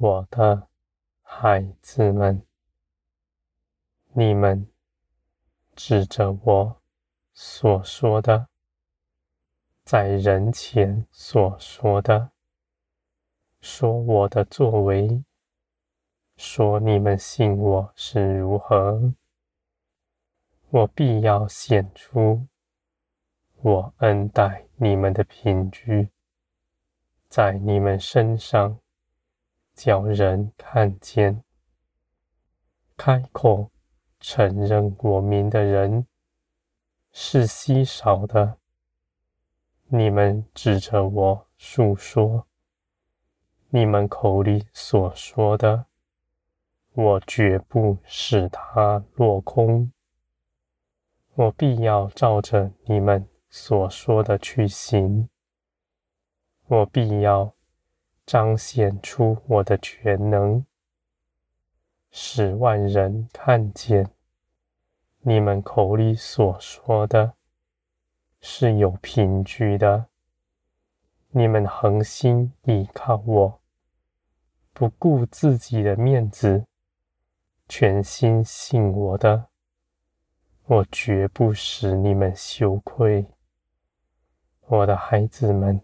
我的孩子们，你们指着我所说的，在人前所说的，说我的作为，说你们信我是如何，我必要显出我恩待你们的凭据，在你们身上，叫人看见，开口。承认我名的人是稀少的。你们指着我述说，你们口里所说的，我绝不使它落空。我必要照着你们所说的去行。我必要彰显出我的全能。使万人看见，你们口里所说的是有凭据的。你们恒心倚靠我，不顾自己的面子，全心信我的，我绝不使你们羞愧。我的孩子们，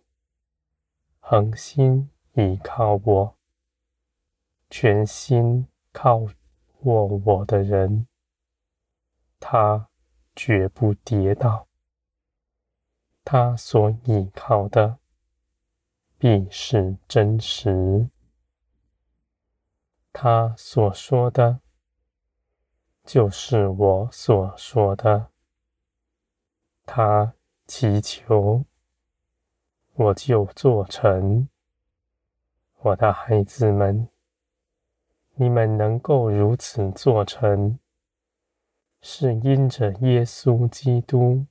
恒心倚靠我，全心。靠我我的人，他绝不跌倒。他所倚靠的必是真实。他所说的，就是我所说的。他祈求，我就做成。我的孩子们。你们能够如此做成，是因着耶稣基督，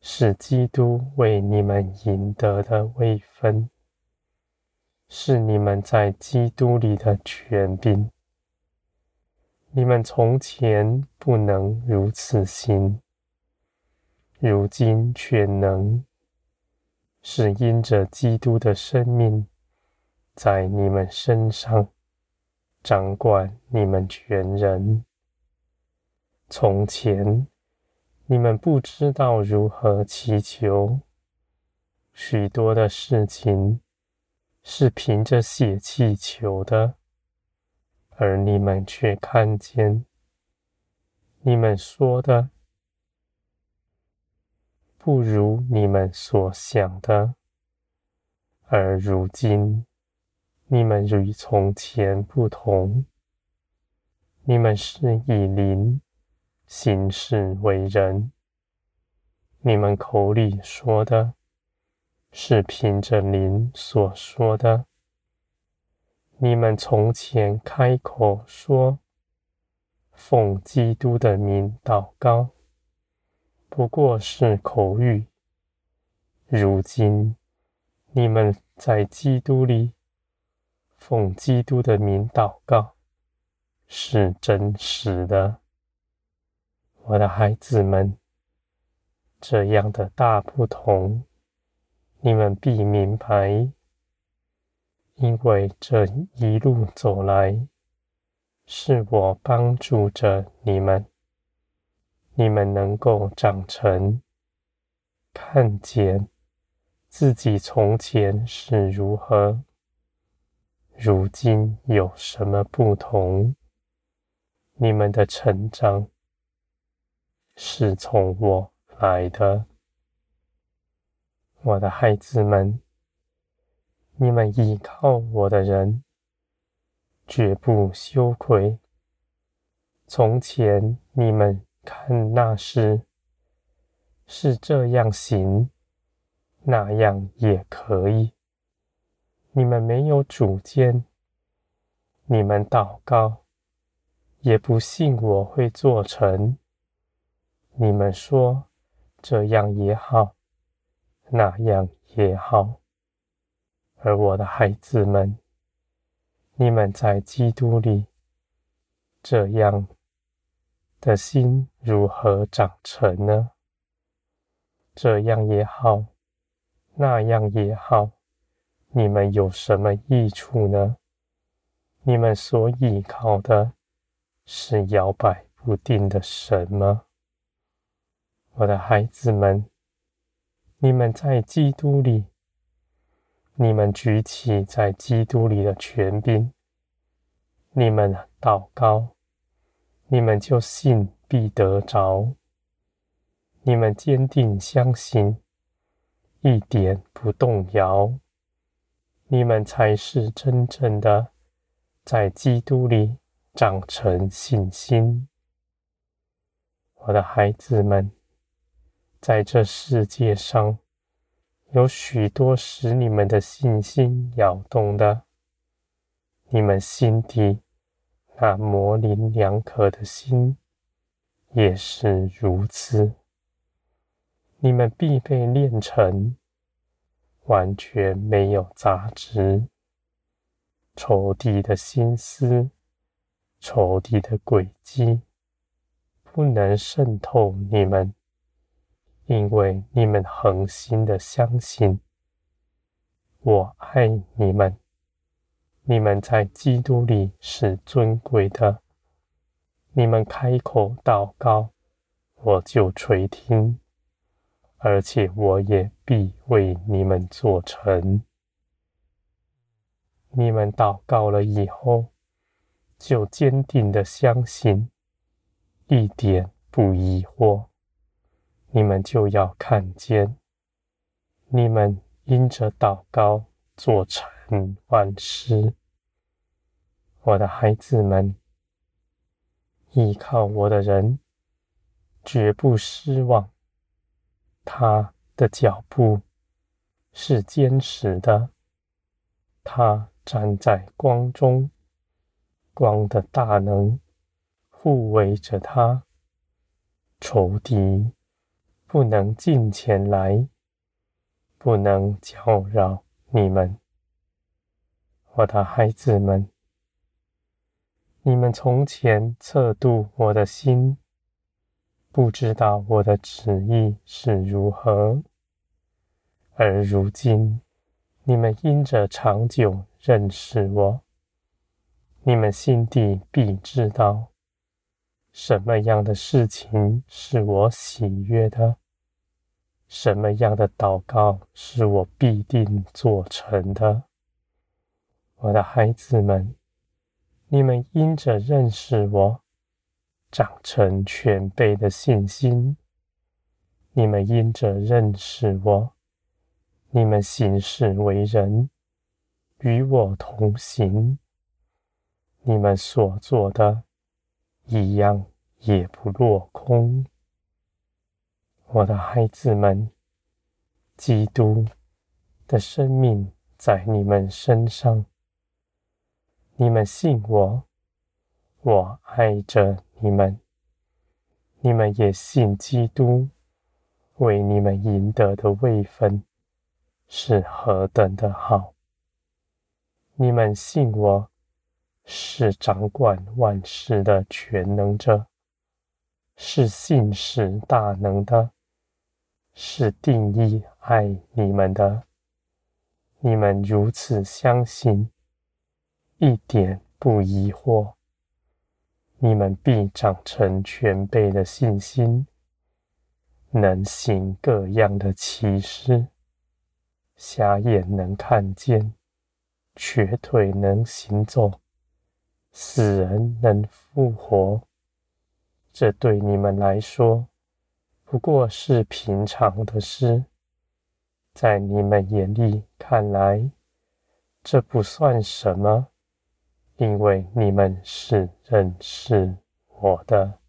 是基督为你们赢得的位分，是你们在基督里的权柄。你们从前不能如此行，如今却能，是因着基督的生命在你们身上。掌管你们全人。从前你们不知道如何祈求，许多的事情是凭着血气求的，而你们却看见，你们说的不如你们所想的，而如今。你们与从前不同，你们是以灵行事为人。你们口里说的，是凭着灵所说的。你们从前开口说，奉基督的名祷告，不过是口语。如今你们在基督里。奉基督的名祷告，是真实的，我的孩子们。这样的大不同，你们必明白，因为这一路走来，是我帮助着你们，你们能够长成，看见自己从前是如何。如今有什么不同？你们的成长是从我来的，我的孩子们。你们依靠我的人，绝不羞愧。从前你们看那时是这样行，那样也可以。你们没有主见，你们祷告也不信我会做成。你们说这样也好，那样也好。而我的孩子们，你们在基督里，这样的心如何长成呢？这样也好，那样也好。你们有什么益处呢？你们所依靠的是摇摆不定的神吗？我的孩子们，你们在基督里，你们举起在基督里的权柄，你们祷告，你们就信必得着，你们坚定相信，一点不动摇，你们才是真正的。在基督里长成信心，我的孩子们，在这世界上有许多使你们的信心摇动的，你们心底那模棱两可的心也是如此。你们必被炼成完全没有杂质。仇敌的心思、仇敌的诡计，不能渗透你们，因为你们恒心的相信，我爱你们，你们在基督里是尊贵的，你们开口祷告，我就垂听，而且我也必为你们做成。你们祷告了以后，就坚定的相信，一点不疑惑，你们就要看见，你们因着祷告做成万事。我的孩子们，依靠我的人绝不失望，他的脚步是坚实的，他。站在光中，光的大能护卫着他，仇敌不能近前来，不能搅扰你们，我的孩子们。你们从前测度我的心，不知道我的旨意是如何，而如今你们因着长久。认识我，你们心底必知道什么样的事情是我喜悦的，什么样的祷告是我必定做成的。我的孩子们，你们因着认识我，长成全备的信心；你们因着认识我，你们行事为人。与我同行，你们所做的一样也不落空。我的孩子们，基督的生命在你们身上，你们信我，我爱着你们，你们也信基督为你们赢得的位分是何等的好。你们信我是掌管万事的全能者，是信使大能的，是定义爱你们的。你们如此相信，一点不疑惑，你们必长成全备的信心，能行各样的奇事，瞎眼能看见。瘸腿能行走，死人能复活，这对你们来说不过是平常的事，在你们眼里看来，这不算什么，因为你们是认识我的。